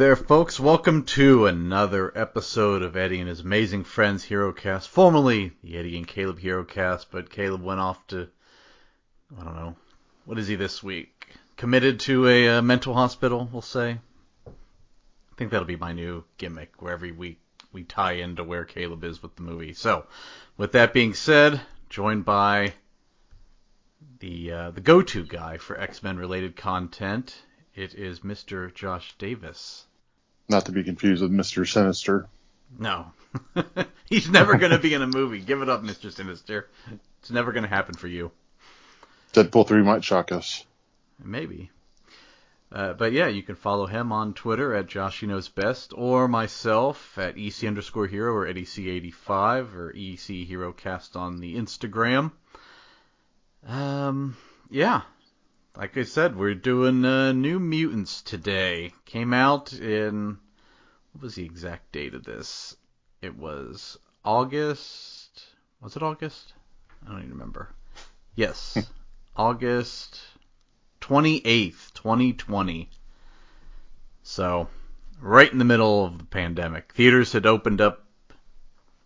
there, folks. Welcome to another episode of Eddie and his amazing friends HeroCast, formerly the Eddie and Caleb HeroCast, but Caleb went off to, I don't know, what is he this week? Committed to a uh, mental hospital, we'll say. I think that'll be my new gimmick, where every week we tie into where Caleb is with the movie. So, with that being said, joined by the uh, the go-to guy for X-Men related content. It is Mr. Josh Davis. Not to be confused with Mr. Sinister. No. He's never going to be in a movie. Give it up, Mr. Sinister. It's never going to happen for you. Deadpool 3 might shock us. Maybe. Uh, but yeah, you can follow him on Twitter at Joshy Knows Best, or myself at EC underscore Hero or EDC85 or EC Hero Cast on the Instagram. Um, yeah, like I said, we're doing uh, New Mutants today. Came out in what was the exact date of this? It was August. Was it August? I don't even remember. Yes, August 28th, 2020. So, right in the middle of the pandemic. Theaters had opened up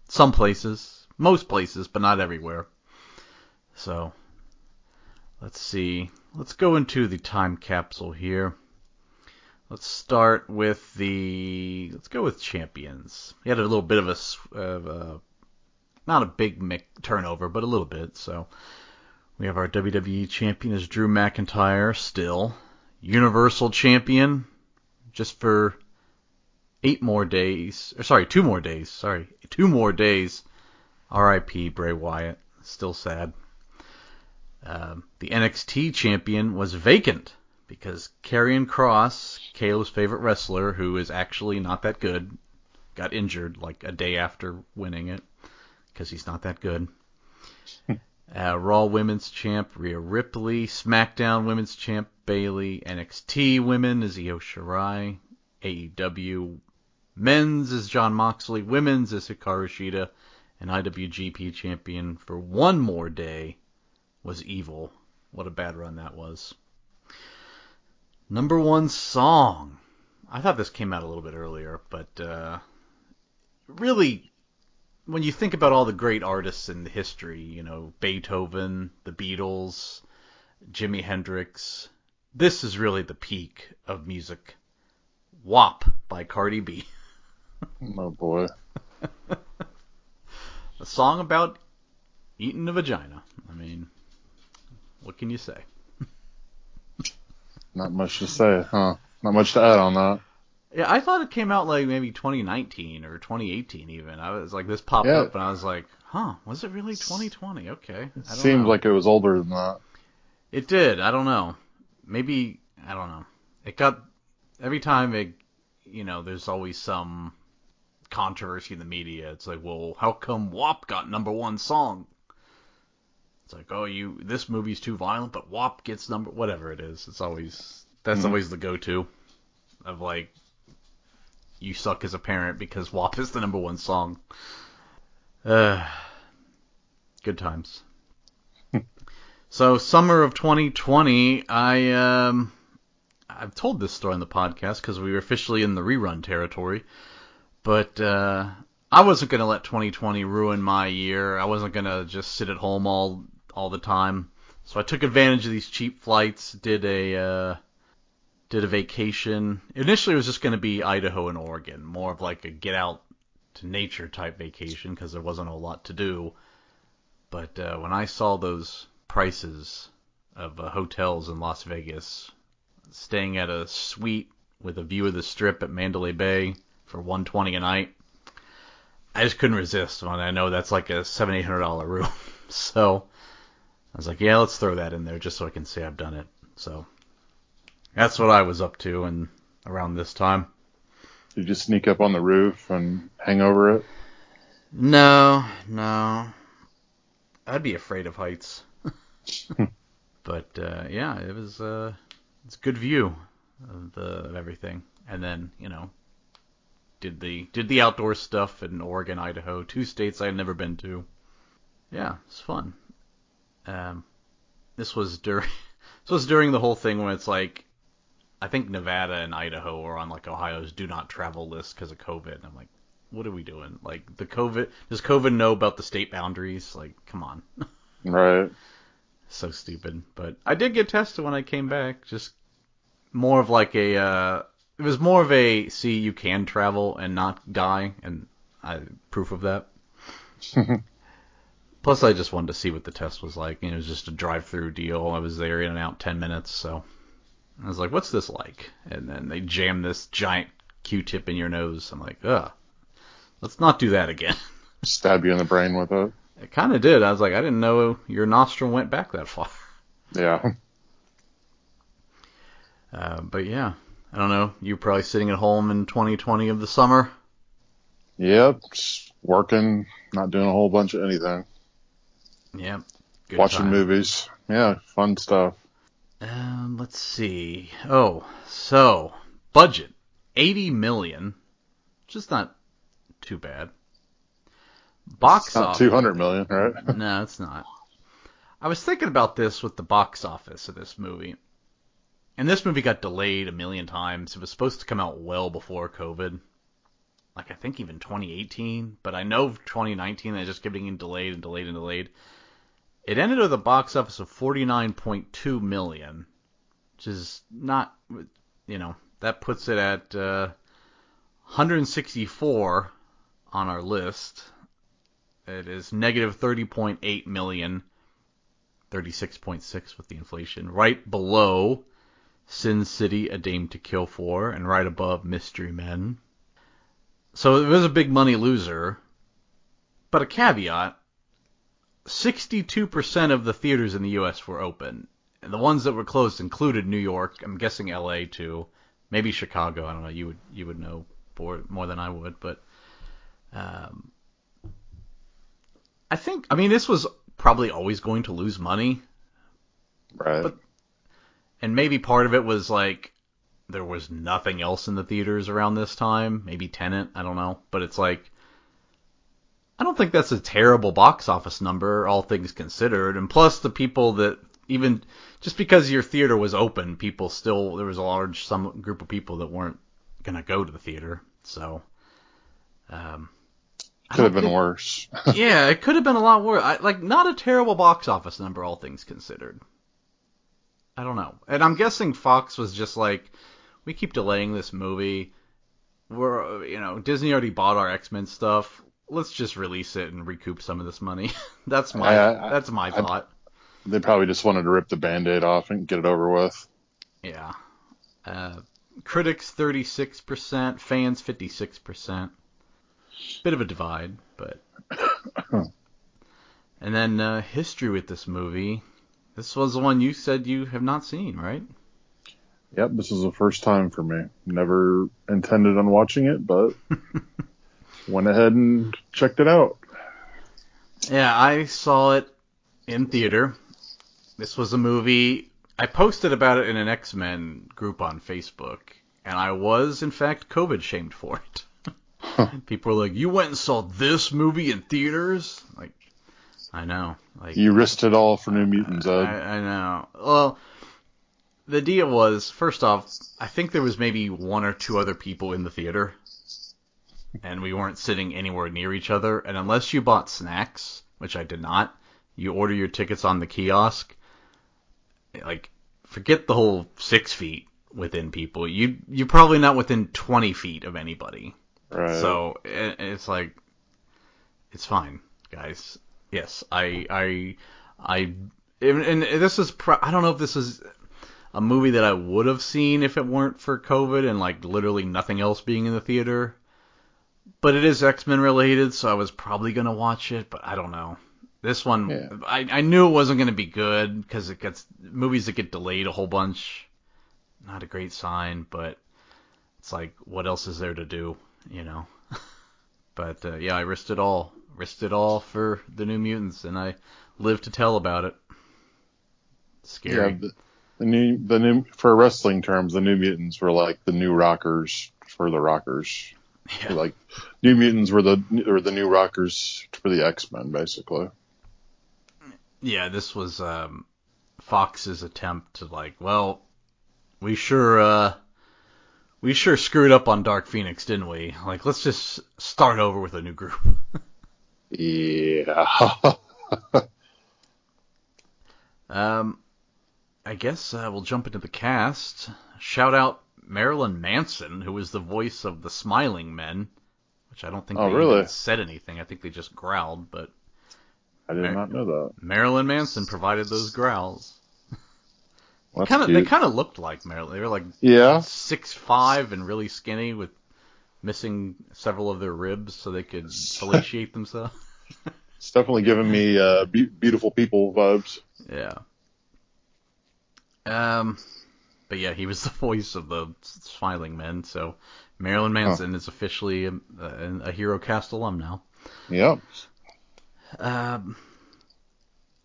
some places, most places, but not everywhere. So, let's see. Let's go into the time capsule here. Let's start with the. Let's go with champions. He had a little bit of a, of a not a big turnover, but a little bit. So we have our WWE champion is Drew McIntyre still. Universal champion just for eight more days. Or sorry, two more days. Sorry, two more days. R.I.P. Bray Wyatt. Still sad. Um, the NXT champion was vacant because Karrion Kross, Caleb's favorite wrestler, who is actually not that good, got injured like a day after winning it because he's not that good. uh, Raw Women's Champ Rhea Ripley, SmackDown Women's Champ Bayley, NXT Women is Io Shirai, AEW Men's is Jon Moxley, Women's is Hikaru Shida, and IWGP Champion for one more day was evil. What a bad run that was. Number one song. I thought this came out a little bit earlier, but uh, really, when you think about all the great artists in history, you know, Beethoven, the Beatles, Jimi Hendrix, this is really the peak of music. WAP by Cardi B. oh boy. a song about eating a vagina. I mean, what can you say? Not much to say, huh? Not much to add on that. Yeah, I thought it came out like maybe 2019 or 2018 even. I was like, this popped yeah. up and I was like, huh, was it really 2020? Okay. It seemed know. like it was older than that. It did. I don't know. Maybe I don't know. It got every time it, you know, there's always some controversy in the media. It's like, well, how come WAP got number one song? Like, oh, you this movie's too violent, but WAP gets number whatever it is. It's always that's mm-hmm. always the go-to of like you suck as a parent because WAP is the number one song. Uh, good times. so summer of 2020, I um, I've told this story on the podcast because we were officially in the rerun territory, but uh, I wasn't gonna let 2020 ruin my year. I wasn't gonna just sit at home all all the time. So I took advantage of these cheap flights, did a uh, did a vacation. Initially, it was just going to be Idaho and Oregon, more of like a get out to nature type vacation because there wasn't a lot to do. But uh, when I saw those prices of uh, hotels in Las Vegas, staying at a suite with a view of the Strip at Mandalay Bay for 120 a night, I just couldn't resist. When I know that's like a seven eight hundred dollar room, so I was like, yeah, let's throw that in there just so I can say I've done it. So that's what I was up to and around this time. Did you just sneak up on the roof and hang over it? No, no. I'd be afraid of heights. but uh, yeah, it was uh, it's a good view of the of everything. And then you know, did the did the outdoor stuff in Oregon, Idaho, two states I had never been to. Yeah, it's fun. Um, this was during this was during the whole thing when it's like I think Nevada and Idaho are on like Ohio's do not travel list because of COVID. And I'm like, what are we doing? Like the COVID does COVID know about the state boundaries? Like, come on. Right. so stupid. But I did get tested when I came back. Just more of like a uh it was more of a see you can travel and not die and I proof of that. Plus I just wanted to see what the test was like. You know, it was just a drive through deal. I was there in and out ten minutes, so I was like, What's this like? And then they jam this giant Q tip in your nose. I'm like, ugh. Let's not do that again. Stab you in the brain with it. It kind of did. I was like, I didn't know your nostril went back that far. Yeah. Uh, but yeah, I don't know. You're probably sitting at home in 2020 of the summer. Yep. Working, not doing a whole bunch of anything. Yep. Good Watching time. movies. Yeah, fun stuff. Um, let's see. Oh, so budget 80 million, just not too bad. Box It's not office. 200 million, right? No, it's not. I was thinking about this with the box office of this movie. And this movie got delayed a million times. It was supposed to come out well before COVID. Like I think even 2018, but I know 2019 they're just getting delayed and delayed and delayed. It ended with a box office of 49.2 million, which is not, you know, that puts it at uh, 164 on our list. It is negative 30.8 million, 36.6 with the inflation, right below Sin City, A Dame to Kill For, and right above Mystery Men. So it was a big money loser, but a caveat 62% of the theaters in the US were open. And the ones that were closed included New York, I'm guessing LA too, maybe Chicago, I don't know, you would you would know more, more than I would, but um, I think I mean this was probably always going to lose money, Right. But- and maybe part of it was like there was nothing else in the theaters around this time, maybe Tenet, I don't know, but it's like I don't think that's a terrible box office number, all things considered. And plus, the people that even just because your theater was open, people still there was a large some group of people that weren't gonna go to the theater. So, um, Could have been think- worse. yeah, it could have been a lot worse. I, like, not a terrible box office number, all things considered. I don't know. And I'm guessing Fox was just like, we keep delaying this movie. We're, you know, Disney already bought our X Men stuff. Let's just release it and recoup some of this money. that's my, I- I- that's my I- thought. They probably just wanted to rip the band-aid off and get it over with. yeah. Uh, critics 36%, fans 56%. Bit of a divide, but. and then uh, history with this movie. This was the one you said you have not seen, right? Yep, this is the first time for me. Never intended on watching it, but went ahead and checked it out. Yeah, I saw it in theater. This was a movie. I posted about it in an X Men group on Facebook, and I was, in fact, COVID shamed for it. People were like, "You went and saw this movie in theaters?" Like, I know. Like, You risked it all for New Mutants, Ed. I, I know. Well, the deal was, first off, I think there was maybe one or two other people in the theater, and we weren't sitting anywhere near each other. And unless you bought snacks, which I did not, you order your tickets on the kiosk. Like, forget the whole six feet within people. You you're probably not within 20 feet of anybody. right. So it, it's like, it's fine, guys. Yes, I, I, I, and, and this is, pro- I don't know if this is a movie that I would have seen if it weren't for COVID and like literally nothing else being in the theater. But it is X Men related, so I was probably gonna watch it, but I don't know. This one, Yeah. I, I knew it wasn't gonna be good because it gets movies that get delayed a whole bunch. Not a great sign, but it's like, what else is there to do, you know? but uh, yeah, I risked it all, risked it all for the New Mutants, and I live to tell about it. Scary. yeah, the, the new, the new, for wrestling terms, the New Mutants were like the new Rockers for the Rockers. Yeah. Like New Mutants were the were the new Rockers for the X Men, basically. Yeah, this was um, Fox's attempt to like, well, we sure uh, we sure screwed up on Dark Phoenix, didn't we? Like, let's just start over with a new group. Yeah. um, I guess uh, we'll jump into the cast. Shout out Marilyn Manson, who was the voice of the Smiling Men, which I don't think Oh, they really? even said anything. I think they just growled, but I did Mar- not know that. Marilyn Manson provided those growls. Well, Kind of, they kind of looked like Marilyn. They were like Yeah. six five and really skinny with missing several of their ribs so they could fellatiate themselves. It's definitely giving me uh, be- beautiful people vibes. Yeah. Um, but yeah, he was the voice of the Smiling Men. So Marilyn Manson is officially a, a, a Hero Cast alum now. Yep. Um,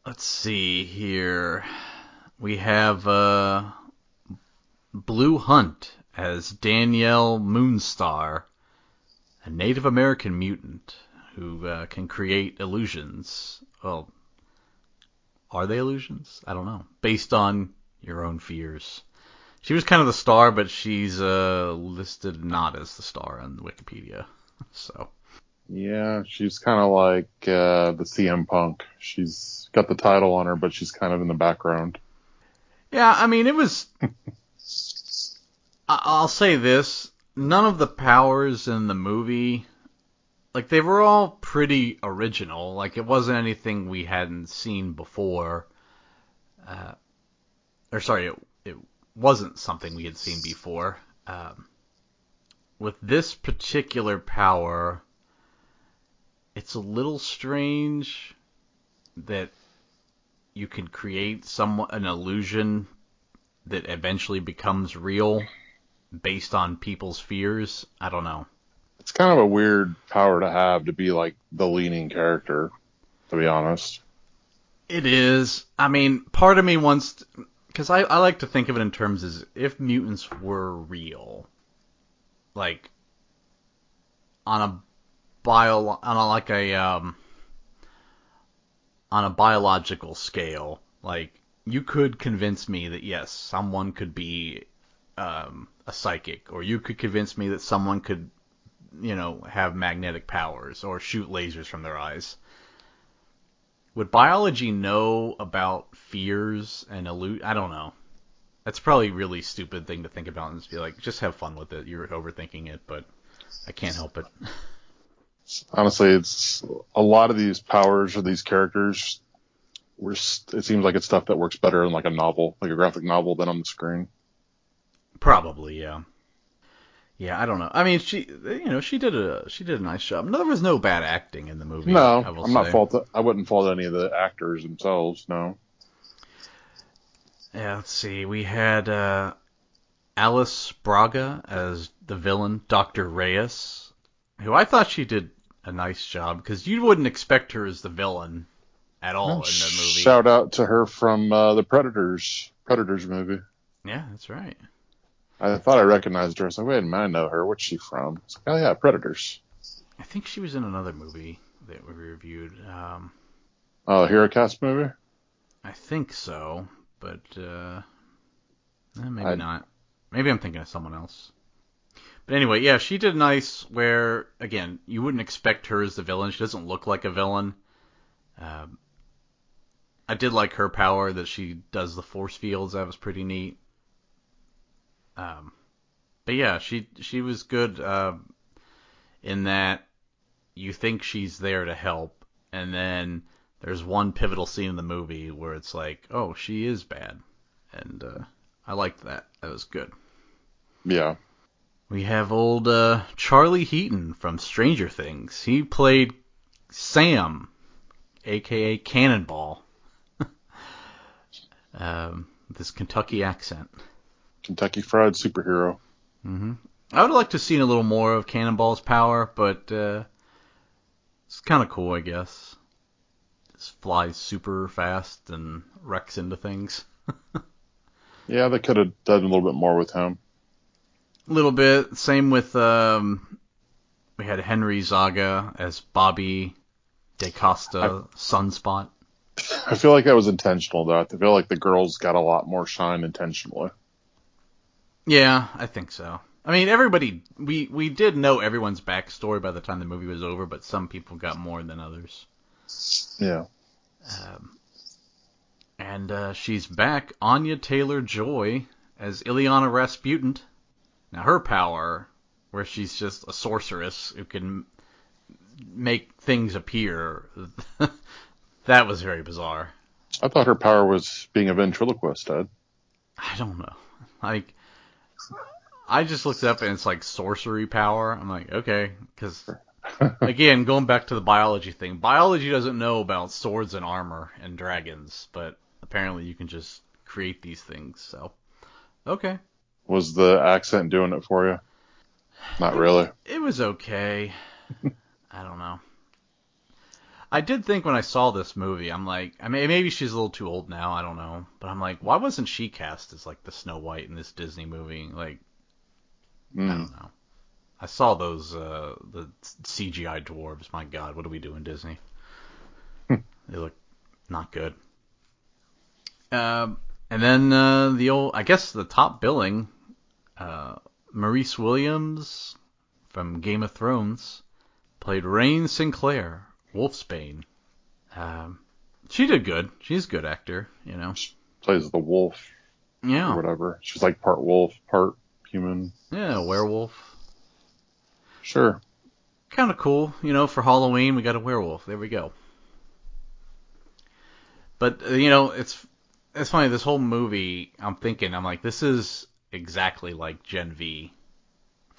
let's see here. We have uh, Blu Hunt as Danielle Moonstar, a Native American mutant who uh, can create illusions. Well, are they illusions? I don't know. Based on your own fears. She was kind of the star, but she's uh, listed not as the star on Wikipedia. So. Yeah, she's kind of like uh, the CM Punk. She's got the title on her, but she's kind of in the background. Yeah, I mean, it was. I- I'll say this: none of the powers in the movie, like they were all pretty original. Like it wasn't anything we hadn't seen before. Uh, or sorry, it, it wasn't something we had seen before. Um, with this particular power, it's a little strange that you can create some an illusion that eventually becomes real based on people's fears. I don't know. It's kind of a weird power to have to be like the leading character, to be honest. It is. I mean, part of me wants because I, I like to think of it in terms as if mutants were real, like on a bio on a like a um on a biological scale, like you could convince me that yes, someone could be um, a psychic, or you could convince me that someone could, you know, have magnetic powers or shoot lasers from their eyes. Would biology know about fears and illu- I don't know. That's probably a really stupid thing to think about and just be like, just have fun with it. You're overthinking it, but I can't help it. Honestly, it's a lot of these powers or these characters. Were, it seems like it's stuff that works better in like a novel, like a graphic novel, than on the screen. Probably, yeah. Yeah, I don't know. I mean, she, you know, she did a she did a nice job. No, there was no bad acting in the movie. No, I I'm not fault. I wouldn't fault any of the actors themselves. No. Yeah, let's see. We had uh, Alice Braga as the villain, Dr. Reyes, who I thought she did a nice job because you wouldn't expect her as the villain at all in the movie. Shout out to her from uh, the Predators Predators movie. Yeah, that's right. I thought I recognized her. I was like, wait a minute, I know her. What's she from? It's like, oh yeah, Predators. I think she was in another movie that we reviewed. Um, Oh, Hero Cast movie. I think so, but uh, eh, maybe I- not. Maybe I'm thinking of someone else. But anyway, yeah, she did nice. Where again, you wouldn't expect her as the villain. She doesn't look like a villain. Um, I did like her power that she does the force fields. That was pretty neat. Um, but yeah, she she was good uh, in that you think she's there to help, and then there's one pivotal scene in the movie where it's like, oh, she is bad, and uh, I liked that. That was good. Yeah. We have old uh, Charlie Heaton from Stranger Things. He played Sam, aka Cannonball, um, with his Kentucky accent. Kentucky Fried Superhero. hmm I would like to have seen a little more of Cannonball's power, but uh, it's kind of cool, I guess. Just flies super fast and wrecks into things. Yeah, they could have done a little bit more with him. A little bit. Same with um, we had Henry Zaga as Bobby da Costa Sunspot. I feel like that was intentional though. I feel like the girls got a lot more shine intentionally. Yeah, I think so. I mean, everybody we we did know everyone's backstory by the time the movie was over, but some people got more than others. Yeah. Um, and uh, she's back, Anya Taylor Joy as Illyana Rasputin. Now her power, where she's just a sorceress who can make things appear, that was very bizarre. I thought her power was being a ventriloquist, Ed. I don't know. Like, I just looked up and it's like sorcery power. I'm like, okay, because again, going back to the biology thing, biology doesn't know about swords and armor and dragons, but apparently you can just create these things. So, okay. Was the accent doing it for you? Not really. It was okay. I don't know. I did think when I saw this movie, I'm like, I mean, maybe she's a little too old now. I don't know, but I'm like, why wasn't she cast as like the Snow White in this Disney movie? Like, mm. I don't know. I saw those uh, the CGI dwarves. My God, what are we doing, Disney? they look not good. Um, and then uh, the old, I guess the top billing, uh, Maisie Williams from Game of Thrones played Rahne Sinclair, Wolfsbane. Um, she did good. She's a good actor, you know. She plays the wolf. Yeah. Or whatever. She's like part wolf, part human. Yeah, werewolf. Sure. Kind of cool, you know. For Halloween, we got a werewolf. There we go. But uh, you know, it's it's funny. This whole movie, I'm thinking, I'm like, this is exactly like Gen V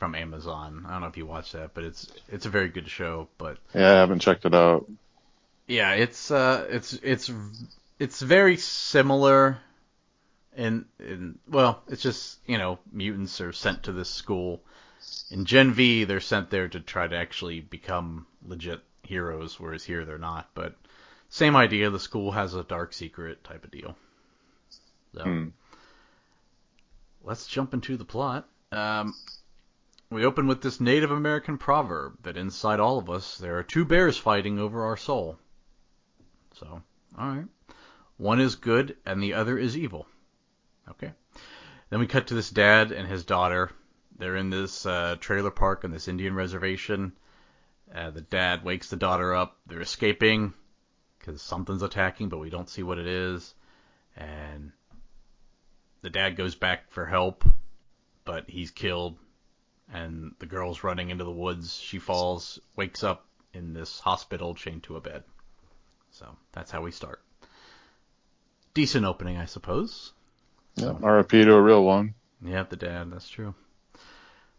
from Amazon. I don't know if you watched that, but it's it's a very good show. But yeah, I haven't checked it out. Yeah, it's uh, it's it's it's very similar. In in well, it's just you know mutants are sent to this school. In Gen V, they're sent there to try to actually become legit heroes, whereas here they're not. But same idea. The school has a dark secret type of deal. So hmm. let's jump into the plot. Um, we open with this Native American proverb that inside all of us there are two bears fighting over our soul. So, alright. One is good and the other is evil. Okay. Then we cut to this dad and his daughter. They're in this uh, trailer park on this Indian reservation. Uh, the dad wakes the daughter up. They're escaping because something's attacking, but we don't see what it is. And the dad goes back for help, but he's killed. And the girl's running into the woods. She falls, wakes up in this hospital chained to a bed. So that's how we start. Decent opening, I suppose. Yeah, RIP to a real one. Yeah, the dad, that's true.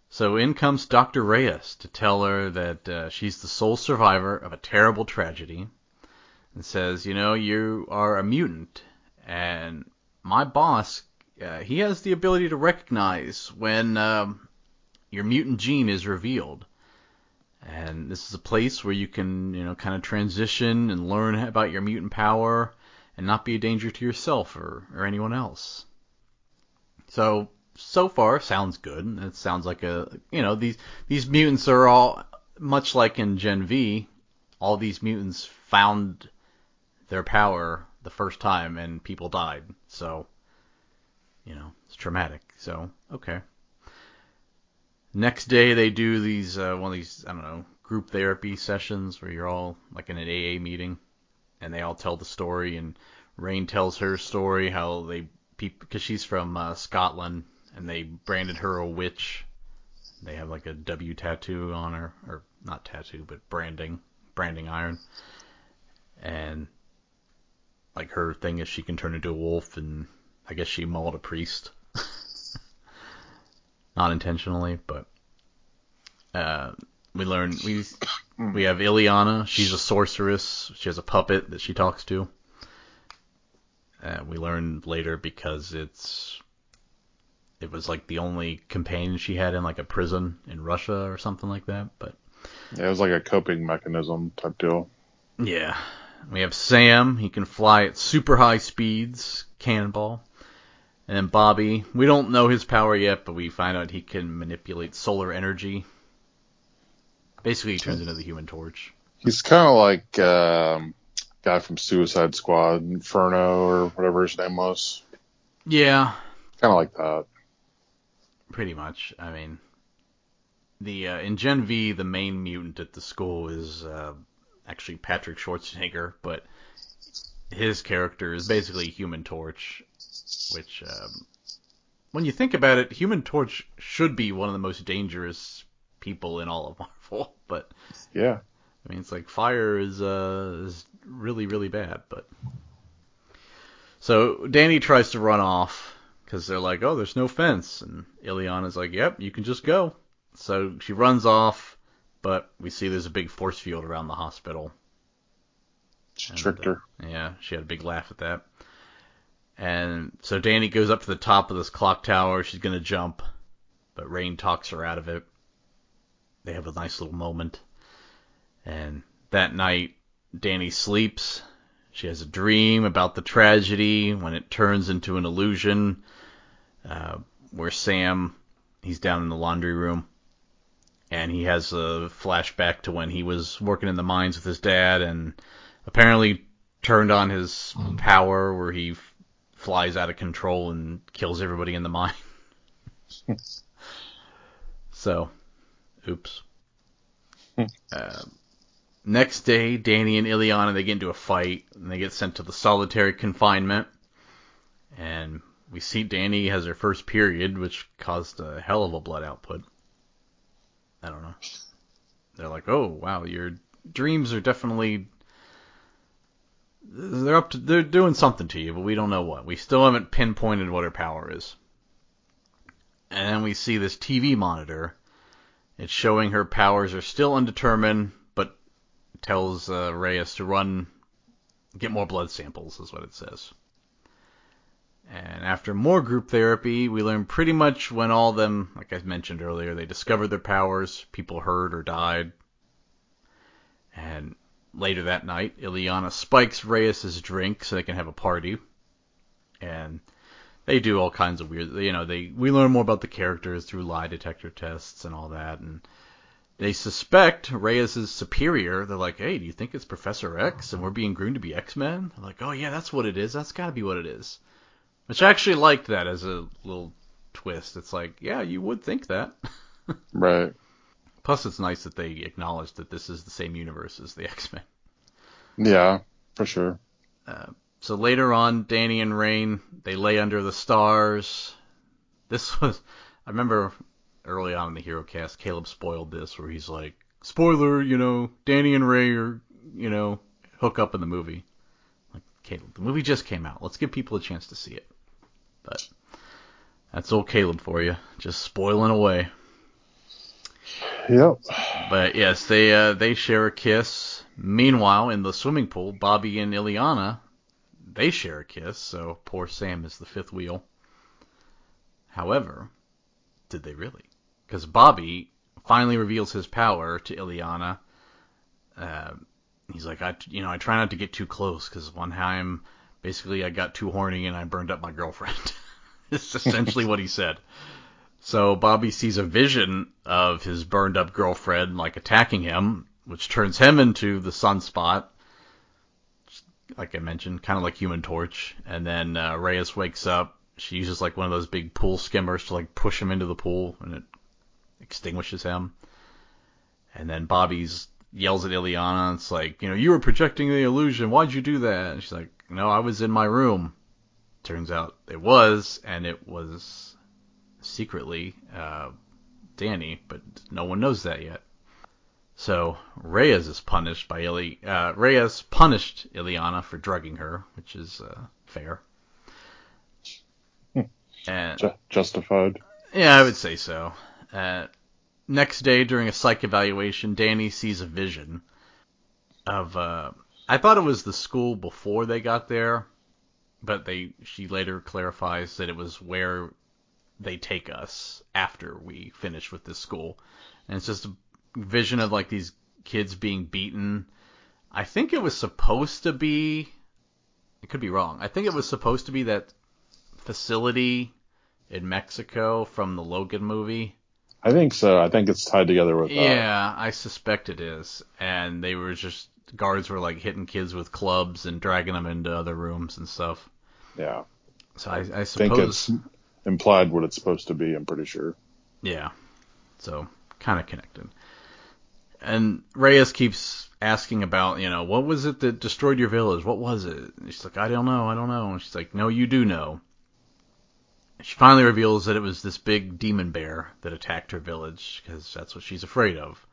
So in comes Dr. Reyes to tell her that uh, she's the sole survivor of a terrible tragedy and says, You know, you are a mutant, and my boss uh, he has the ability to recognize when um, your mutant gene is revealed. And this is a place where you can, you know, kind of transition and learn about your mutant power and not be a danger to yourself or, or anyone else. So, so far, sounds good. It sounds like a, you know, these, these mutants are all, much like in Gen V, all these mutants found their power the first time and people died. So, you know, it's traumatic. So, okay. Next day they do these uh, one of these I don't know group therapy sessions where you're all like in an AA meeting, and they all tell the story. And Rahne tells her story how they because she's from uh, Scotland and they branded her a witch. They have like a W tattoo on her, or not tattoo, but branding, branding iron. And like her thing is she can turn into a wolf and I guess she mauled a priest. Not intentionally, but uh, we learn we we have Illyana. She's a sorceress. She has a puppet that she talks to. Uh, we learn later because it's it was like the only companion she had in like a prison in Russia or something like that. But yeah, it was like a coping mechanism type deal. Yeah, we have Sam. He can fly at super high speeds, cannonball. And then Bobby, we don't know his power yet, but we find out he can manipulate solar energy. Basically, he turns into the Human Torch. He's kind of like um, guy from Suicide Squad, Inferno, or whatever his name was. Yeah. Kind of like that. Pretty much. I mean, the uh, in Gen V, the main mutant at the school is uh, actually Patrick Schwarzenegger, but his character is basically Human Torch, which, um, when you think about it, Human Torch should be one of the most dangerous people in all of Marvel. But Yeah. I mean, it's like fire is uh is really really bad. But so Danny tries to run off because they're like, oh, there's no fence, and Illyana's like, yep, you can just go. So she runs off, but we see there's a big force field around the hospital. She And, tricked uh, her. Yeah, she had a big laugh at that. And so Danny goes up to the top of this clock tower. She's gonna jump, but Rahne talks her out of it. They have a nice little moment. And that night, Danny sleeps. She has a dream about the tragedy when it turns into an illusion, uh, where Sam, he's down in the laundry room, and he has a flashback to when he was working in the mines with his dad, and apparently turned on his power where he flies out of control and kills everybody in the mine. so, oops. uh, next day, Danny and Illyana they get into a fight and they get sent to the solitary confinement. And we see Danny has her first period, which caused a hell of a blood output. I don't know. They're like, oh wow, your dreams are definitely they're up to they're doing something to you, but we don't know what. We still haven't pinpointed what her power is. And then we see this TV monitor. It's showing her powers are still undetermined, but tells uh, Reyes to run, get more blood samples, is what it says. And after more group therapy, we learn pretty much when all them, like I mentioned earlier, they discovered their powers, people hurt or died. And later that night, Illyana spikes Reyes' drink so they can have a party. And they do all kinds of weird, you know, they we learn more about the characters through lie detector tests and all that. And they suspect Reyes' superior. They're like, hey, do you think it's Professor X and we're being groomed to be X-Men? Like, oh yeah, that's what it is. That's got to be what it is. Which I actually liked that as a little twist. It's like, yeah, you would think that. Right. Plus, it's nice that they acknowledge that this is the same universe as the X-Men. Yeah, for sure. Uh, so later on, Danny and Rahne they lay under the stars. This was, I remember early on in the Hero Cast, Caleb spoiled this where he's like, "Spoiler, you know, Danny and Ray are, you know, hook up in the movie." Like, Caleb, the movie just came out. Let's give people a chance to see it. But that's old Caleb for you, just spoiling away. Yep. But yes, they uh, they share a kiss. Meanwhile, in the swimming pool, Bobby and Illyana they share a kiss. So poor Sam is the fifth wheel. However, did they really? Because Bobby finally reveals his power to Illyana. Uh, he's like, I you know I try not to get too close because one time basically I got too horny and I burned up my girlfriend. it's essentially what he said. So Bobby sees a vision of his burned up girlfriend like attacking him, which turns him into the sunspot. Like I mentioned, kind of like Human Torch. And then uh, Reyes wakes up. She uses like one of those big pool skimmers to like push him into the pool, and it extinguishes him. And then Bobby's yells at Illyana. It's like, you know, you were projecting the illusion. Why'd you do that? And she's like, no, I was in my room. Turns out it was, and it was secretly uh, Danny, but no one knows that yet. So Reyes is punished by Ili- uh, Reyes punished Illyana for drugging her, which is uh, fair. and Ju- justified. yeah, I would say so. Uh, next day, during a psych evaluation, Danny sees a vision of. Uh, I thought it was the school before they got there, but they she later clarifies that it was where they take us after we finish with this school, and it's just a vision of like these kids being beaten. I think it was supposed to be. It could be wrong. I think it was supposed to be that facility in Mexico from the Logan movie. I think so. I think it's tied together with that. Yeah, I suspect it is. And they were just guards were like hitting kids with clubs and dragging them into other rooms and stuff. Yeah. So I, I I think suppose it's implied what it's supposed to be. I'm pretty sure. Yeah. So kind of connected. And Reyes keeps asking about, you know, what was it that destroyed your village? What was it? And she's like, I don't know, I don't know. And she's like, No, you do know. She finally reveals that it was this big demon bear that attacked her village because that's what she's afraid of.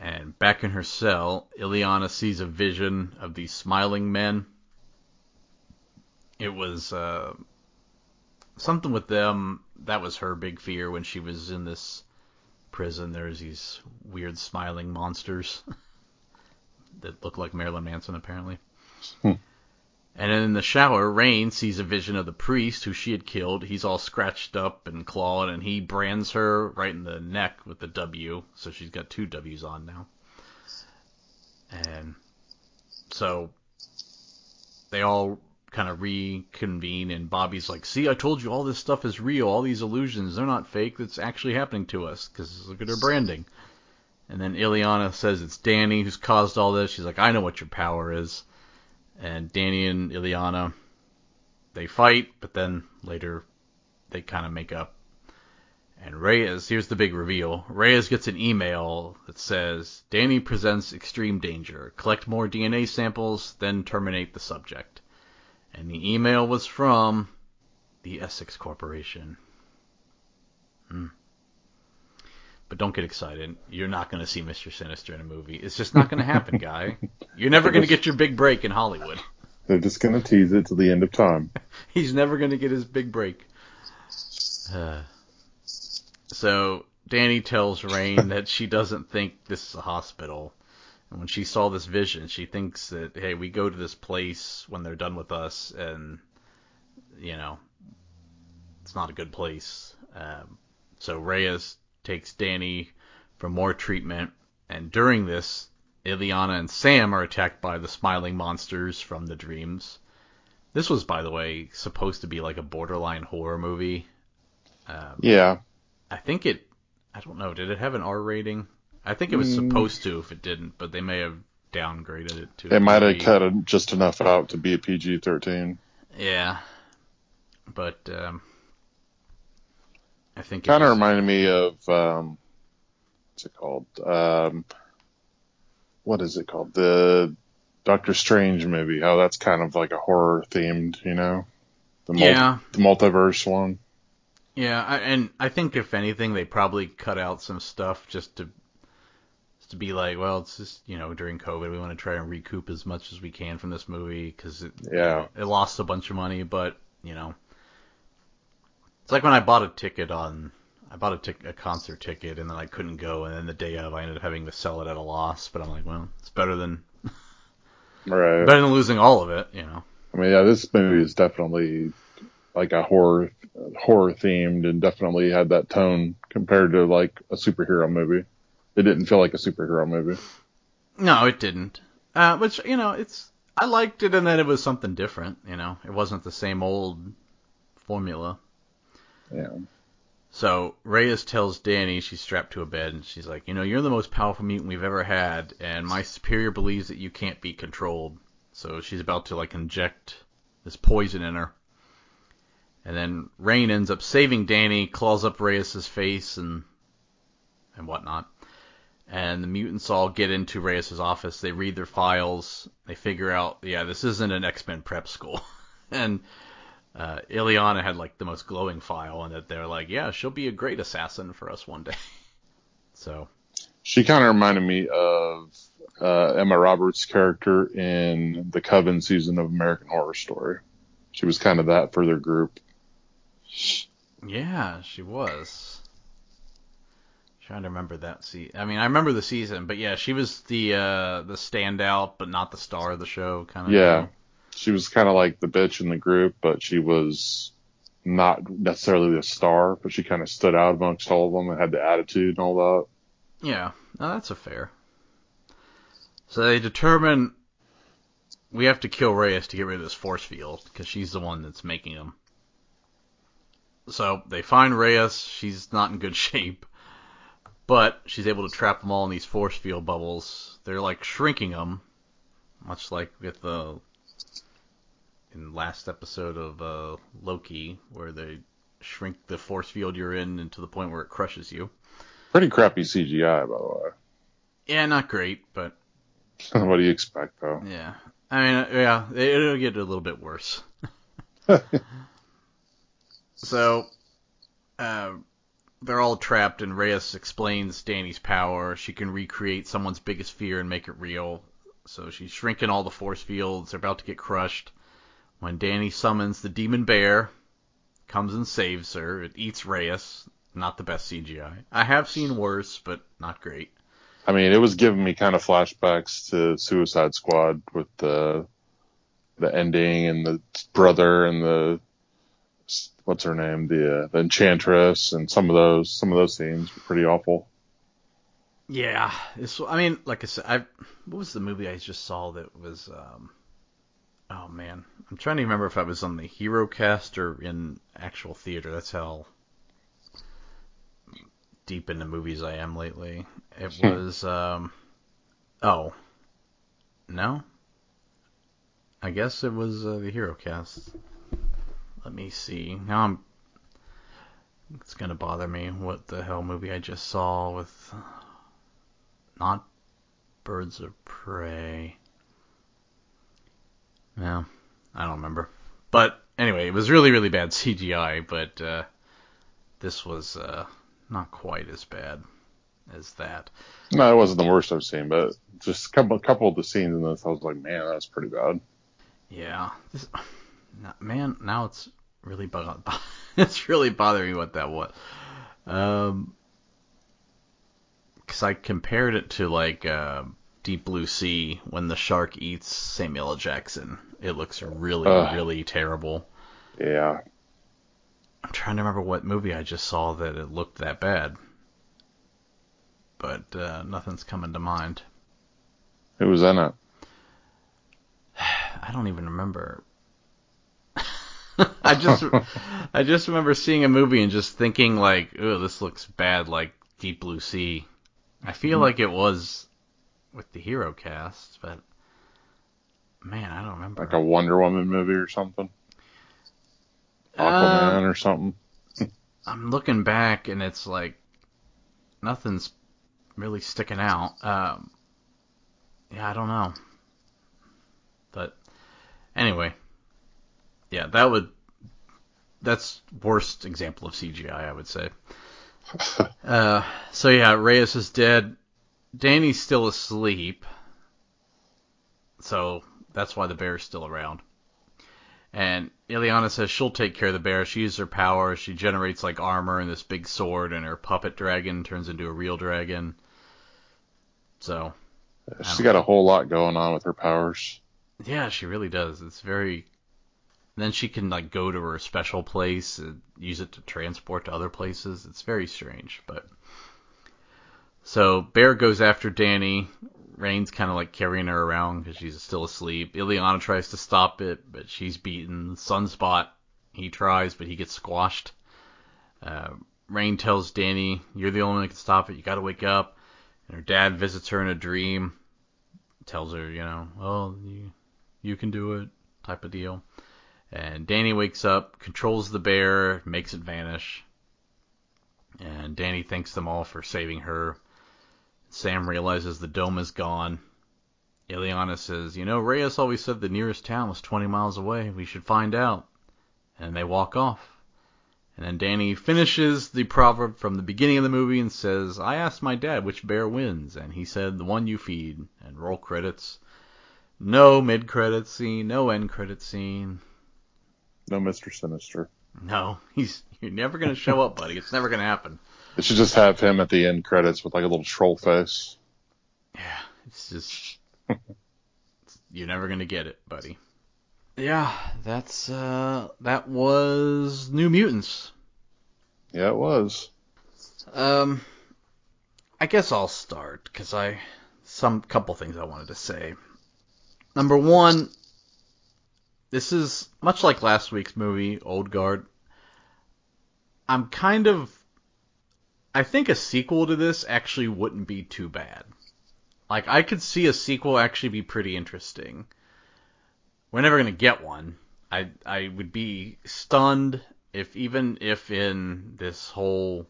And back in her cell, Illyana sees a vision of these smiling men. It was uh, something with them. That was her big fear when she was in this prison. There's these weird smiling monsters that look like Marilyn Manson, apparently. Hmm. And in the shower, Rahne sees a vision of the priest who she had killed. He's all scratched up and clawed, and he brands her right in the neck with the W. So she's got two W's on now. And so they all kind of reconvene, and Bobby's like, "See, I told you all this stuff is real. All these illusions, they're not fake. That's actually happening to us because look at her branding." And then Illyana says it's Danny who's caused all this. She's like, "I know what your power is." And Danny and Illyana, they fight, but then later they kind of make up. And Reyes, here's the big reveal. Reyes gets an email that says, Danny presents extreme danger. Collect more DNA samples, then terminate the subject. And the email was from the Essex Corporation. Hmm. But don't get excited. You're not going to see Mr. Sinister in a movie. It's just not going to happen, guy. You're never going to get your big break in Hollywood. They're just going to tease it to the end of time. He's never going to get his big break. Uh, so Danny tells Rahne that she doesn't think this is a hospital. When she saw this vision, she thinks that, hey, we go to this place when they're done with us, and, you know, it's not a good place. Um, so Reyes takes Danny for more treatment, and during this, Illyana and Sam are attacked by the smiling monsters from the dreams. This was, by the way, supposed to be like a borderline horror movie. Um, Yeah. I think it. I don't know. Did it have an R rating? I think it was Mm. supposed to. If it didn't, but they may have downgraded it to. They might have cut it just enough out to be a PG 13. Yeah, but um, I think it Kind of was- reminded me of, um, what's it called? Um, what is it called? The Doctor Strange movie. How that's kind of like a horror themed, you know? The, mul- Yeah, the multiverse one. yeah, I, and I think if anything, they probably cut out some stuff just to to be like, well, it's just you know during COVID, we want to try and recoup as much as we can from this movie because it Yeah. it lost a bunch of money, but you know, it's like when I bought a ticket on. I bought a, tic- a concert ticket and then I couldn't go, and then the day of I ended up having to sell it at a loss. But I'm like, well, it's better than Right. better than losing all of it, you know. I mean, yeah, this movie is definitely like a horror, horror themed and definitely had that tone compared to like a superhero movie. It didn't feel like a superhero movie. No, it didn't. Uh, which you know, it's I liked it in that it was something different. You know, it wasn't the same old formula. Yeah. So Reyes tells Danny she's strapped to a bed, and she's like, you know, you're the most powerful mutant we've ever had, and my superior believes that you can't be controlled. So she's about to like inject this poison in her. And then Rahne ends up saving Danny, claws up Reyes' face and and whatnot. And the mutants all get into Reyes' office. They read their files. They figure out, yeah, this isn't an X-Men prep school. and uh, Illyana had like the most glowing file, and that they're like, yeah, she'll be a great assassin for us one day. so She kind of reminded me of uh, Emma Roberts' character in the Coven season of American Horror Story. She was kind of that for their group. yeah, she was. Trying to remember that se I mean, I remember the season, but yeah, she was the uh, the standout, but not the star of the show, kind of. Yeah. She was kind of like the bitch in the group, but she was not necessarily the star, but she kind of stood out amongst all of them and had the attitude and all that. Yeah, no, that's a fair. So they determine we have to kill Reyes to get rid of this force field because she's the one that's making them. So they find Reyes. She's not in good shape, but she's able to trap them all in these force field bubbles. They're like shrinking them, much like with the in last episode of uh, Loki, where they shrink the force field you're in into the point where it crushes you. Pretty crappy CGI, by the way. Yeah, not great, but what do you expect, though? yeah. I mean, yeah, it- it'll get a little bit worse. So, uh, they're all trapped, and Reyes explains Danny's power. She can recreate someone's biggest fear and make it real. So she's shrinking all the force fields. They're about to get crushed. When Danny summons the demon bear, comes and saves her. It eats Reyes. Not the best CGI. I have seen worse, but not great. I mean, it was giving me kind of flashbacks to Suicide Squad with the the ending and the brother and the what's her name, the, uh, the Enchantress, and some of those some of those scenes were pretty awful. Yeah. I mean, like I said, I what was the movie I just saw that was? Um, oh man, I'm trying to remember if I was on the Hero Cast or in actual theater. That's how deep into movies I am lately. It Hmm. was. Um, oh, no. I guess it was uh, the Hero Cast. Let me see. Now I'm. It's gonna bother me what the hell movie I just saw with not Birds of Prey. No, I don't remember. But anyway, it was really, really bad CGI, but uh, this was uh, not quite as bad as that. No, it wasn't the worst I've seen, but just a couple couple of the scenes in this, I was like, man, that's pretty bad. Yeah, this, man, now it's really bo- it's really bothering me what that was. Um, because I compared it to like uh, Deep Blue Sea when the shark eats Samuel L. Jackson. It looks really, Ugh. really terrible. Yeah, I'm trying to remember what movie I just saw that it looked that bad, but uh, nothing's coming to mind. Who was in it. I don't even remember. I just I just remember seeing a movie and just thinking like, "Oh, this looks bad like Deep Blue Sea." I feel like it was with the hero cast, but man, I don't remember. Like a Wonder Woman movie or something, Aquaman or something. I'm looking back and it's like nothing's really sticking out. Um, yeah, I don't know. But anyway, yeah, that would that's worst example of CGI, I would say. uh, so yeah, Reyes is dead. Danny's still asleep. So that's why the bear's still around. And Illyana says she'll take care of the bear. She uses her power. She generates like armor and this big sword, and her puppet dragon turns into a real dragon. So She's got a whole lot going on with her powers. yeah, she really does. It's very. Then she can like go to her special place and use it to transport to other places. It's very strange, but. So Bear goes after Danny. Rahne's kind of like carrying her around because she's still asleep. Illyana tries to stop it, but she's beaten. Sunspot, he tries, but he gets squashed. Uh, Rahne tells Danny, "You're the only one that can stop it. You got to wake up." And her dad visits her in a dream, tells her, you know, "Oh, you, you can do it," type of deal. And Danny wakes up, controls the bear, makes it vanish. And Danny thanks them all for saving her. Sam realizes the dome is gone. Illyana says, You know, Reyes always said the nearest town was 20 miles away. We should find out. And they walk off. And then Danny finishes the proverb from the beginning of the movie and says, I asked my dad which bear wins, and he said, the one you feed. And roll credits. No mid credit scene, no end credit scene. No Mister Sinister. No, he's you're never gonna show up, buddy. It's never gonna happen. They should just have him at the end credits with like a little troll face. Yeah, it's just you're never gonna get it, buddy. Yeah, that's uh that was New Mutants. Yeah, it was. Um I guess I'll start cuz I some couple things I wanted to say. Number 1, this is much like last week's movie Old Guard. I'm kind of I think a sequel to this actually wouldn't be too bad. Like I could see a sequel actually be pretty interesting. We're never gonna get one. I I would be stunned if even if in this whole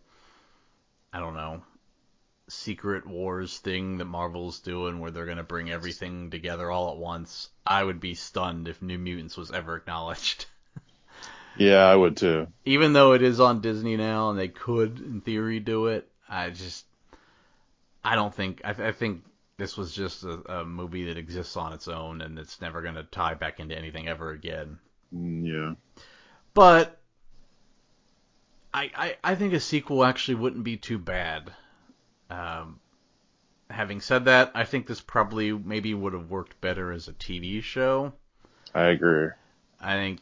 I don't know secret wars thing that Marvel's doing where they're going to bring everything together all at once, I would be stunned if New Mutants was ever acknowledged. Yeah, I would too. even though it is on Disney now and they could in theory do it, I just I don't think I, I think this was just a, a movie that exists on its own and it's never going to tie back into anything ever again. Mm, Yeah. But I, I I think a sequel actually wouldn't be too bad. Um, having said that, I think this probably maybe would have worked better as a TV show. I agree. I think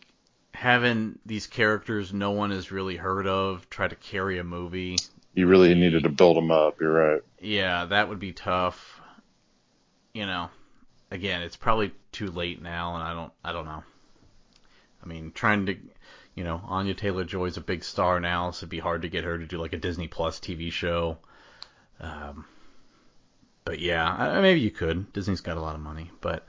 having these characters no one has really heard of try to carry a movie, You really needed to build them up. You're right. yeah, that would be tough. You know, again, it's probably too late now, and I don't I don't know. I mean, trying to, you know, Anya Taylor Joy's a big star now, so it'd be hard to get her to do like a Disney Plus TV show. Um, but yeah, I- maybe you could. Disney's got a lot of money, but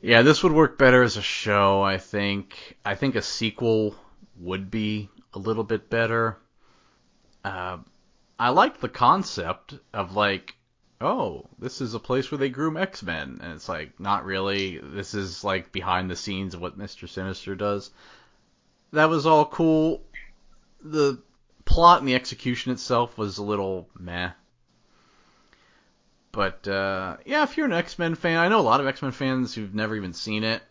yeah, this would work better as a show. I think. I think a sequel would be a little bit better. Uh, I like the concept of like, oh, this is a place where they groom X Men, and it's like not really. This is like behind the scenes of what Mister Sinister does. That was all cool. The plot and the execution itself was a little meh. But uh, yeah, if you're an X Men fan, I know a lot of X Men fans who've never even seen it,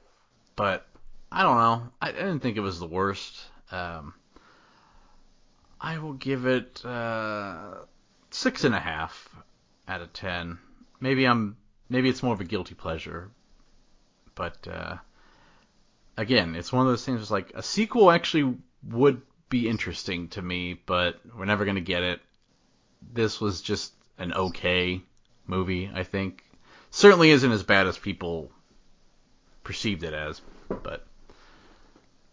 but I don't know. I, didn't think it was the worst. Um, I will give it uh, six and a half out of ten. Maybe I'm maybe it's more of a guilty pleasure, but uh, again, it's one of those things. It's like a sequel actually would be interesting to me, but we're never gonna get it. This was just an okay movie, I think. Certainly isn't as bad as people perceived it as, but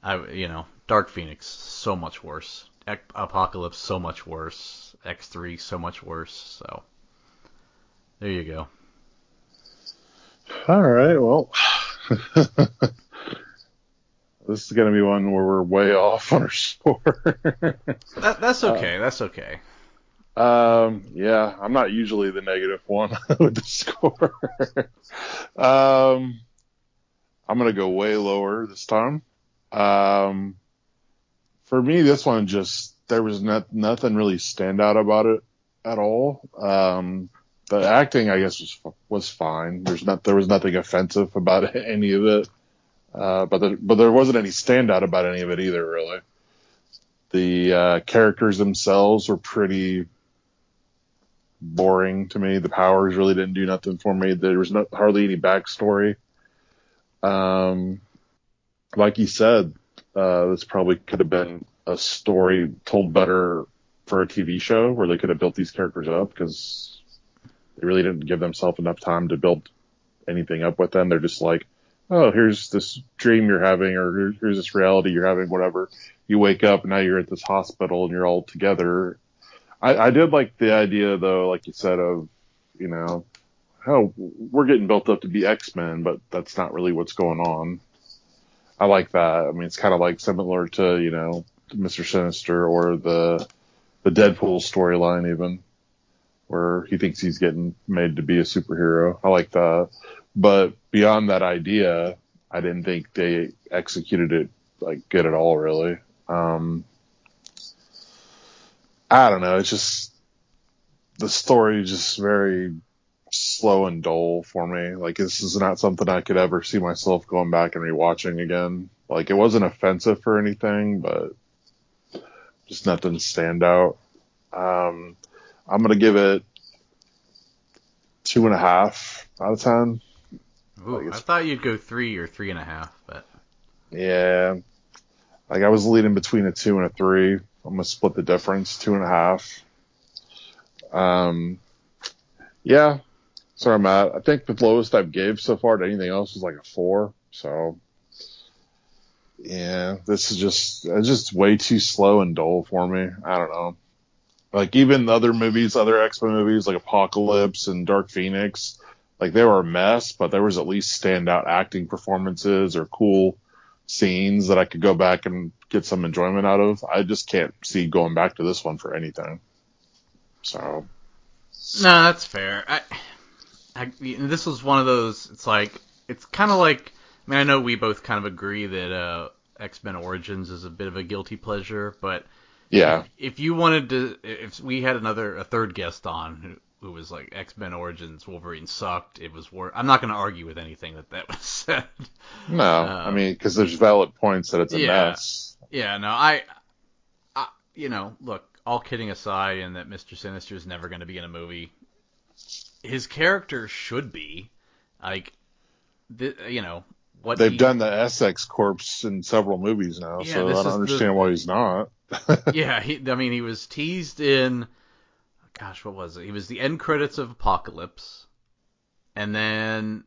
I, you know, Dark Phoenix so much worse. Ec- Apocalypse so much worse. X3 so much worse. So there you go. All right. Well, this is going to be one where we're way off on our score. That, that's uh, okay. that's okay. Um, yeah, I'm not usually the negative one with the score. um, I'm to go way lower this time. Um, for me, this one just there was not, nothing really stand out about it at all. Um, the acting, I guess, was was fine. There's not there was nothing offensive about any of it, uh, but there, but there wasn't any standout about any of it either, really. The uh, characters themselves were pretty boring to me. The powers really didn't do nothing for me. There was not hardly any backstory. Um, like you said, uh, this probably could have been a story told better for a TV show where they could have built these characters up because they really didn't give themselves enough time to build anything up with them. They're just like, oh, here's this dream you're having, or here's this reality you're having, whatever. You wake up and now you're at this hospital and you're all together. I, I did like the idea though, like you said, of, you know, oh, we're getting built up to be X-Men, but that's not really what's going on. I like that. I mean, it's kind of like similar to, you know, Mr. Sinister or the, the Deadpool storyline even, where he thinks he's getting made to be a superhero. I like that. But beyond that idea, I didn't think they executed it like good at all, really. Um, I don't know. It's just the story is just very slow and dull for me. Like this is not something I could ever see myself going back and rewatching again. Like it wasn't offensive or anything, but just nothing stand out. Um, I'm gonna give it two and a half out of ten. Ooh, Like I thought you'd go three or three and a half, but Yeah. Like I was leading between a two and a three. I'm gonna split the difference, two and a half. Um, yeah. sorry I'm. I think the lowest I've gave so far to anything else was like a four. So yeah, this is just it's just way too slow and dull for me. I don't know. Like even other movies, other X Men movies like Apocalypse and Dark Phoenix, like they were a mess, but there was at least standout acting performances or cool scenes that I could go back and get some enjoyment out of. I just can't see going back to this one for anything. So. No, that's fair. I, I, this was one of those. It's like it's kind of like. I mean, I know we both kind of agree that uh, X Men Origins is a bit of a guilty pleasure, but yeah, if, if you wanted to, if we had another a third guest on who was like X Men Origins Wolverine sucked. It was worth. I'm not going to argue with anything that that was said. No, um, I mean because there's valid points that it's a yeah, mess. Yeah, no, I, I, you know, look, all kidding aside, and that Mister Sinister is never going to be in a movie. His character should be, like, th- you know, what they've he, done the Essex Corpse in several movies now, Yeah, so I don't understand the- why he's not. yeah, he, I mean, he was teased in, gosh, what was it? He was the end credits of Apocalypse, and then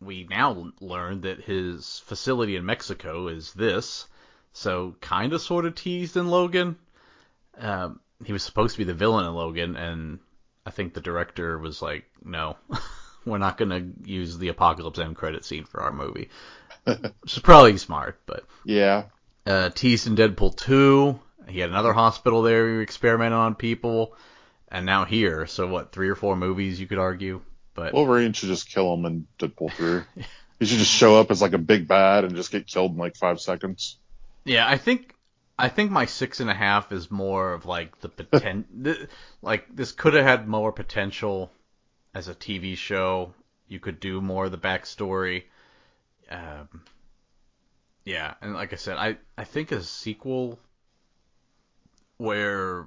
we now learn that his facility in Mexico is this. So kind of sort of teased in Logan. Um, he was supposed to be the villain in Logan, and I think the director was like, no. We're not going to use the apocalypse end credit scene for our movie, which is probably smart. But yeah, uh, teased in Deadpool 2. He had another hospital there. He experimented on people, and now here. So what? Three or four movies you could argue. But Wolverine should just kill him in Deadpool three. he should just show up as like a big bad and just get killed in like five seconds. yeah, I think I think my six and a half is more of like the potential. like this could have had more potential as a TV show. You could do more of the backstory. Um, yeah, and like I said, I I think a sequel where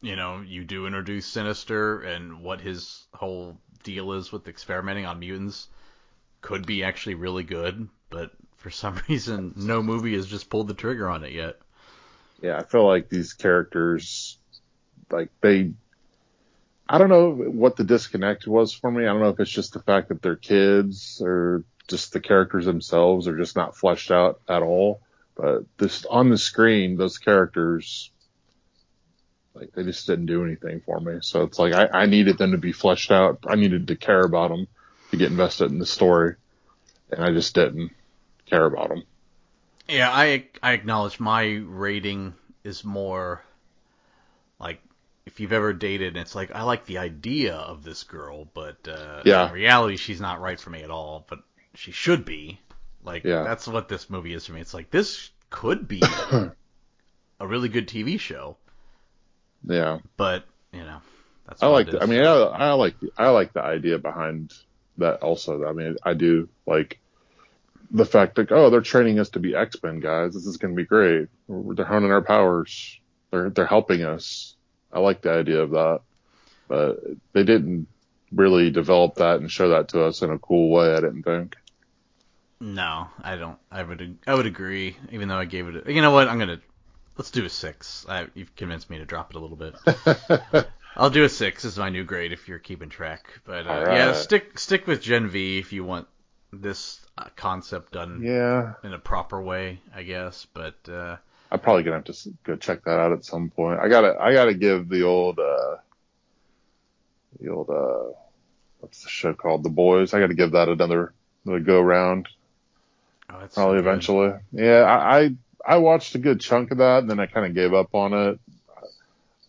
you know you do introduce Sinister and what his whole deal is with experimenting on mutants could be actually really good, but for some reason no movie has just pulled the trigger on it yet. Yeah, I feel like these characters, like they, I don't know what the disconnect was for me. I don't know if it's just the fact that they're kids or just the characters themselves are just not fleshed out at all. But this on the screen, those characters, like they just didn't do anything for me. So it's like I, I needed them to be fleshed out. I needed to care about them to get invested in the story, and I just didn't care about them. Yeah, I I acknowledge my rating is more like if you've ever dated, and it's like I like the idea of this girl, but uh, Yeah. in reality she's not right for me at all. But she should be. Like Yeah. that's what this movie is for me. It's like this could be a really good TV show, Yeah. but you know that's I like. The. I mean, I, I like. I like the idea behind that. Also, I mean, I do like the fact that oh, they're training us to be X Men guys. This is going to be great. They're honing our powers. They're they're helping us. I like the idea of that, but they didn't really develop that and show that to us in a cool way. I didn't think. No, I don't. I would. I would agree. Even though I gave it. A, you know what? I'm gonna. Let's do a six. I, you've convinced me to drop it a little bit. I'll do a six. Is my new grade if you're keeping track. But uh, All yeah, stick stick with Gen V if you want this uh, concept done yeah, in a proper way, I guess. But uh, I'm probably gonna have to go check that out at some point. I gotta. I gotta give the old. uh The old. uh What's the show called? The Boys. I gotta give that another. Another go round. oh, that's so Probably eventually. Yeah, I, I I watched a good chunk of that, and then I kind of gave up on it.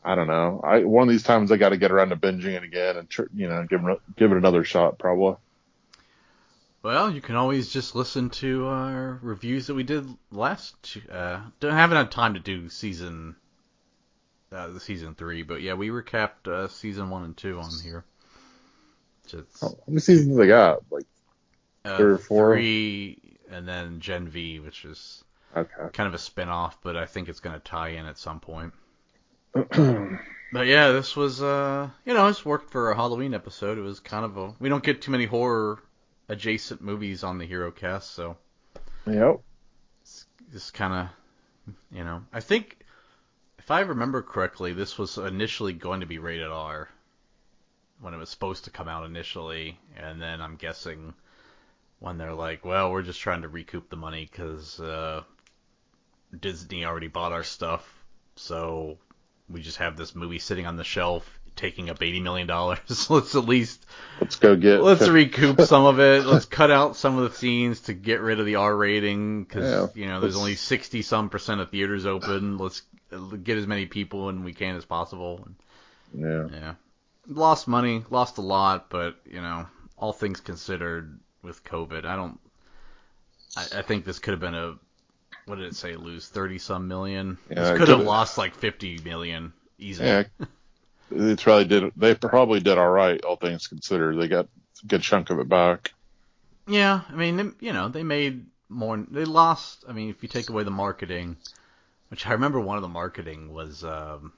I don't know. I one of these times I got to get around to binging it again and tr- you know give it give it another shot probably. Well, you can always just listen to our reviews that we did last. Uh, don't haven't had time to do season, uh, the season three, but yeah, we recapped uh, season one and two on here. Just, How many seasons they got? Like uh, three or four? three, and then Gen V, which is okay. kind of a spin-off, but I think it's going to tie in at some point. But yeah, this was uh, you know, it's worked for a Halloween episode. It was kind of a we don't get too many horror adjacent movies on the Hero Cast, so. yep. just kind of, you know, I think if I remember correctly, this was initially going to be rated R when it was supposed to come out initially, and then I'm guessing when they're like, well, we're just trying to recoup the money because uh, Disney already bought our stuff, so we just have this movie sitting on the shelf taking up eighty million dollars. let's at least let's go get let's recoup some of it. Let's cut out some of the scenes to get rid of the R rating because Yeah, you know there's let's- only sixty some percent of theaters open. Let's get as many people in we can as possible. yeah. Yeah, lost money, lost a lot, but you know all things considered with COVID, I don't. I, I think this could have been a what did it say? Lose thirty some million. Yeah, this it could have lost like fifty million easily. Yeah, they probably did. They probably did all right, all things considered. They got a good chunk of it back. Yeah, I mean, you know, they made more. They lost. I mean, if you take away the marketing, which I remember, one of the marketing was, um,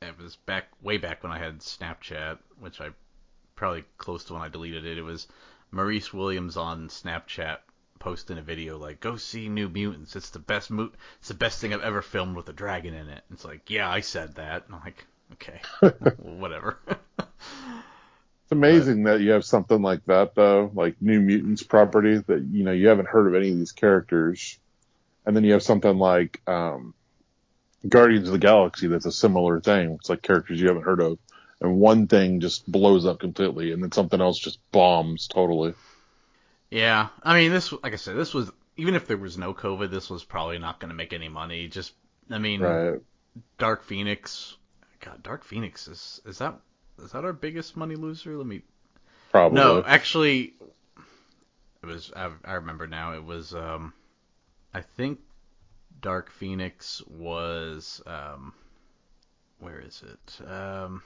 it was back way back when I had Snapchat, which I probably close to when I deleted it. It was Maisie Williams on Snapchat posting a video like, "Go see New Mutants. It's the best mo- It's the best thing I've ever filmed with a dragon in it." It's like, yeah, I said that. And I'm like, okay, whatever. It's amazing that you have something like that though, like New Mutants property that you know you haven't heard of any of these characters, and then you have something like um, Guardians of the Galaxy that's a similar thing. It's like characters you haven't heard of, and one thing just blows up completely, and then something else just bombs totally. Yeah, I mean, this, like I said, this was even if there was no COVID, this was probably not going to make any money. Just, I mean, Right. Dark Phoenix, God, Dark Phoenix is is that is that our biggest money loser? Let me. Probably. No, actually, it was. I, I remember now. It was. Um, I think Dark Phoenix was. Um, where is it? Um,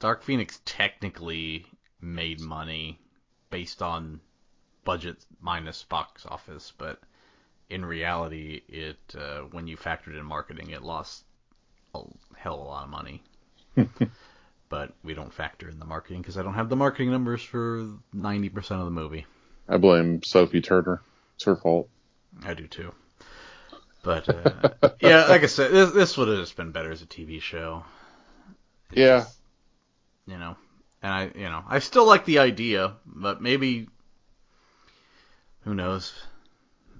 Dark Phoenix technically made money based on budget minus box office, but in reality, it uh, when you factored in marketing, it lost a hell of a lot of money. but we don't factor in the marketing because I don't have the marketing numbers for 90% of the movie. I blame Sophie Turner. It's her fault. I do too. But uh, yeah, like I said, this, this would have just been better as a TV show, Yeah. you know. And I, you know, I still like the idea, but maybe who knows?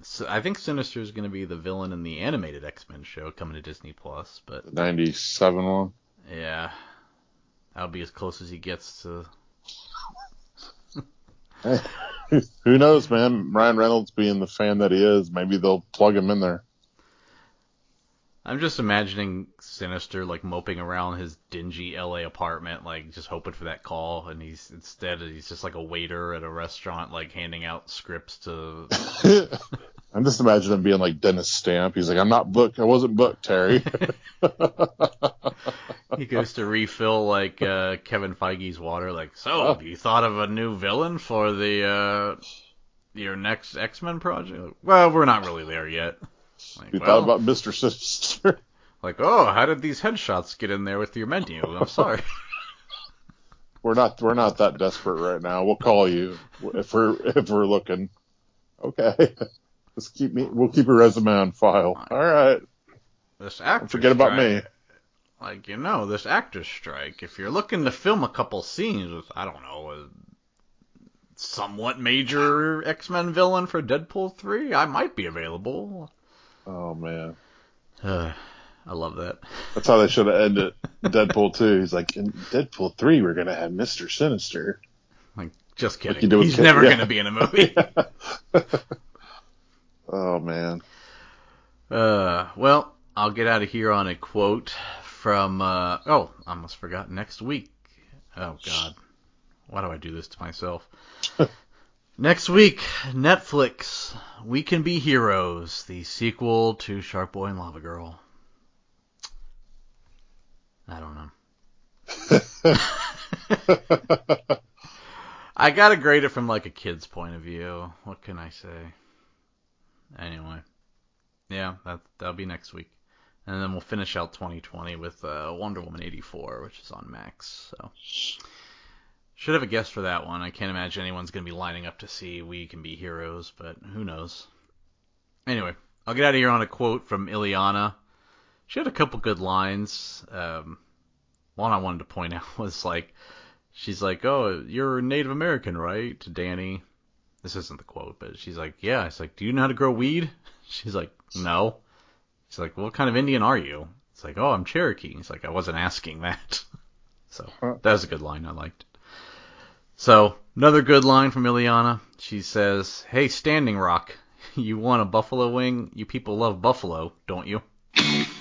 So I think Sinister is going to be the villain in the animated X-Men show coming to Disney Plus, but The 97 one. yeah, that'll be as close as he gets to. Who knows, man? Ryan Reynolds being the fan that he is, maybe they'll plug him in there. I'm just imagining Sinister like moping around his dingy LA apartment, like just hoping for that call, and he's instead he's just like a waiter at a restaurant, like handing out scripts to. I'm just imagining him being like Dennis Stamp. He's like, I'm not booked. I wasn't booked, Terry. he goes to refill like uh, Kevin Feige's water, like, so have you thought of a new villain for the uh, your next X Men project? Well, we're not really there yet. Like, you well, thought about Mr. Sinister? like, oh, how did these headshots get in there with your menu? I'm sorry. we're not we're not that desperate right now. We'll call you if we're if we're looking. Okay. Just keep me. We'll keep your resume on file. All right. this actor. Forget about strike- me. like you know this actor's strike if you're looking to film a couple scenes with i don't know a somewhat major x-men villain for deadpool 3 i might be available Oh man. uh, i love that That's how they should have ended Deadpool 2. He's like, in Deadpool 3, we're going to have Mr. Sinister. like just kidding with he's never yeah. going to be in a movie Oh, man. uh well i'll get out of here on a quote from uh oh i almost forgot next week oh god why do i do this to myself Next week, Netflix, We Can Be Heroes, the sequel to Shark Boy and Lava Girl. I don't know. I gotta grade it from like a kid's point of view. What can I say? Anyway, yeah, that that'll be next week, and then we'll finish out 2020 with uh, Wonder Woman 84, which is on Max. So should have a guess for that one. I can't imagine anyone's gonna be lining up to see We Can Be Heroes, but who knows? Anyway, I'll get out of here on a quote from Illyana. She had a couple good lines. Um, one I wanted to point out was like, she's like, "Oh, you're Native American, right?" To Danny. This isn't the quote, but she's like, "Yeah." It's like, "Do you know how to grow weed?" She's like, "No." She's like, "What kind of Indian are you?" It's like, "Oh, I'm Cherokee." He's like, "I wasn't asking that." so that was a good line. I liked. So another good line from Illyana. She says, "Hey, Standing Rock, you want a buffalo wing? You people love buffalo, don't you?"